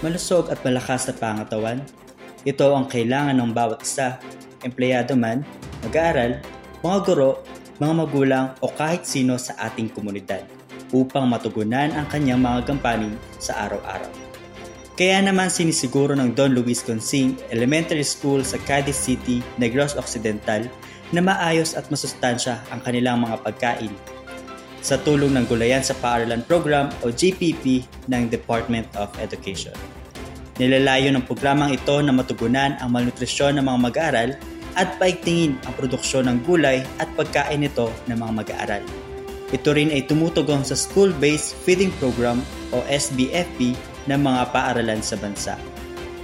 malusog at malakas na pangatawan. Ito ang kailangan ng bawat isa, empleyado man, mag-aaral, mga guro, mga magulang o kahit sino sa ating komunidad upang matugunan ang kanyang mga gampanin sa araw-araw. Kaya naman sinisiguro ng Don Luis Consing Elementary School sa Cadiz City, Negros Occidental na maayos at masustansya ang kanilang mga pagkain sa tulong ng Gulayan sa Paaralan Program o GPP ng Department of Education. Nilalayo ng programang ito na matugunan ang malnutrisyon ng mga mag-aaral at paigtingin ang produksyon ng gulay at pagkain nito ng mga mag-aaral. Ito rin ay tumutugon sa School-Based Feeding Program o SBFP ng mga paaralan sa bansa.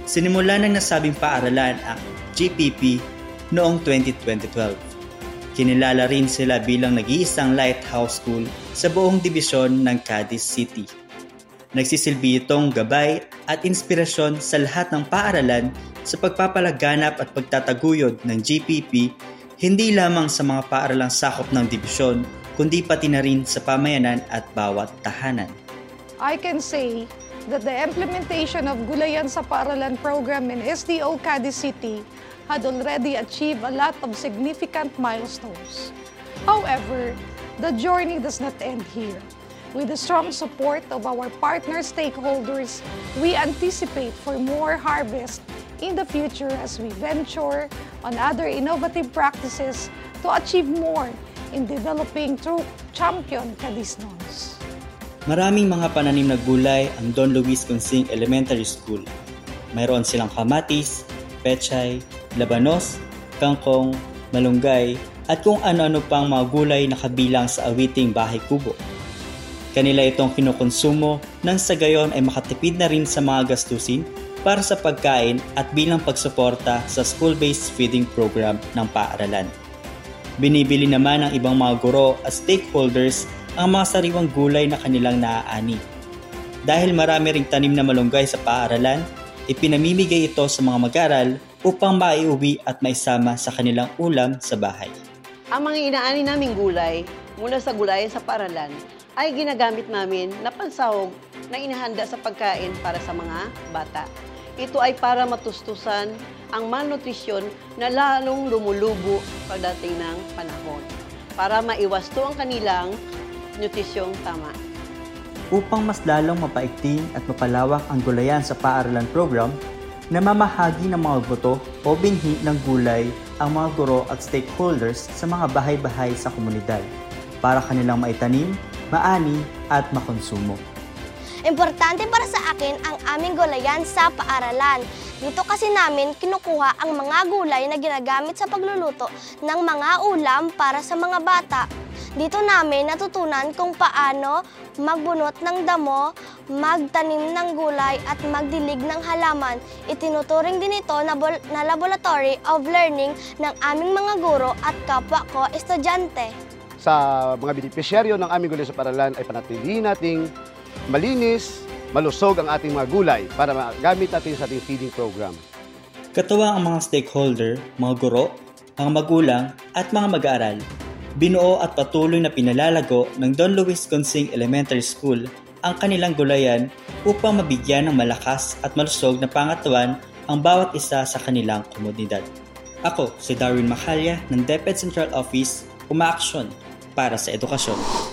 Sinimula ng nasabing paaralan ang GPP noong 2012. Kinilala rin sila bilang nag-iisang lighthouse school sa buong dibisyon ng Cadiz City. Nagsisilbi itong gabay at inspirasyon sa lahat ng paaralan sa pagpapalaganap at pagtataguyod ng GPP hindi lamang sa mga paaralang sakop ng dibisyon kundi pati na rin sa pamayanan at bawat tahanan. I can say that the implementation of Gulayan sa Paaralan program in SDO Cadiz City had already achieved a lot of significant milestones. However, the journey does not end here. With the strong support of our partner stakeholders, we anticipate for more harvest in the future as we venture on other innovative practices to achieve more in developing true champion Cadisnons. Maraming mga pananim na gulay ang Don Luis Consing Elementary School. Mayroon silang kamatis, pechay, labanos, kangkong, malunggay, at kung ano-ano pang mga gulay na kabilang sa awiting bahay kubo. Kanila itong kinukonsumo nang sa gayon ay makatipid na rin sa mga gastusin para sa pagkain at bilang pagsuporta sa school-based feeding program ng paaralan. Binibili naman ng ibang mga guro at stakeholders ang mga sariwang gulay na kanilang naaani. Dahil marami ring tanim na malunggay sa paaralan, ipinamimigay ito sa mga mag-aral upang maiuwi at maisama sa kanilang ulam sa bahay. Ang mga inaani naming gulay mula sa gulayan sa paralan ay ginagamit namin na pansahog na inahanda sa pagkain para sa mga bata. Ito ay para matustusan ang malnutrisyon na lalong lumulubo pagdating ng panahon para maiwasto ang kanilang nutrisyong tama. Upang mas lalong mapaigting at mapalawak ang gulayan sa paaralan program, namamahagi ng mga boto o binhi ng gulay ang mga guro at stakeholders sa mga bahay-bahay sa komunidad para kanilang maitanim, maani at makonsumo. Importante para sa akin ang aming gulayan sa paaralan. Dito kasi namin kinukuha ang mga gulay na ginagamit sa pagluluto ng mga ulam para sa mga bata. Dito namin natutunan kung paano magbunot ng damo, magtanim ng gulay at magdilig ng halaman. Itinuturing din ito na, na laboratory of learning ng aming mga guro at kapwa ko estudyante. Sa mga benepisyaryo ng aming gulay sa paralan ay panatilihin nating malinis, malusog ang ating mga gulay para magamit natin sa ating feeding program. Katuwa ang mga stakeholder, mga guro, mga magulang at mga mag-aaral binuo at patuloy na pinalalago ng Don Luis Consing Elementary School ang kanilang gulayan upang mabigyan ng malakas at malusog na pangatawan ang bawat isa sa kanilang komunidad. Ako, si Darwin Macalya ng DepEd Central Office, umaaksyon para sa edukasyon.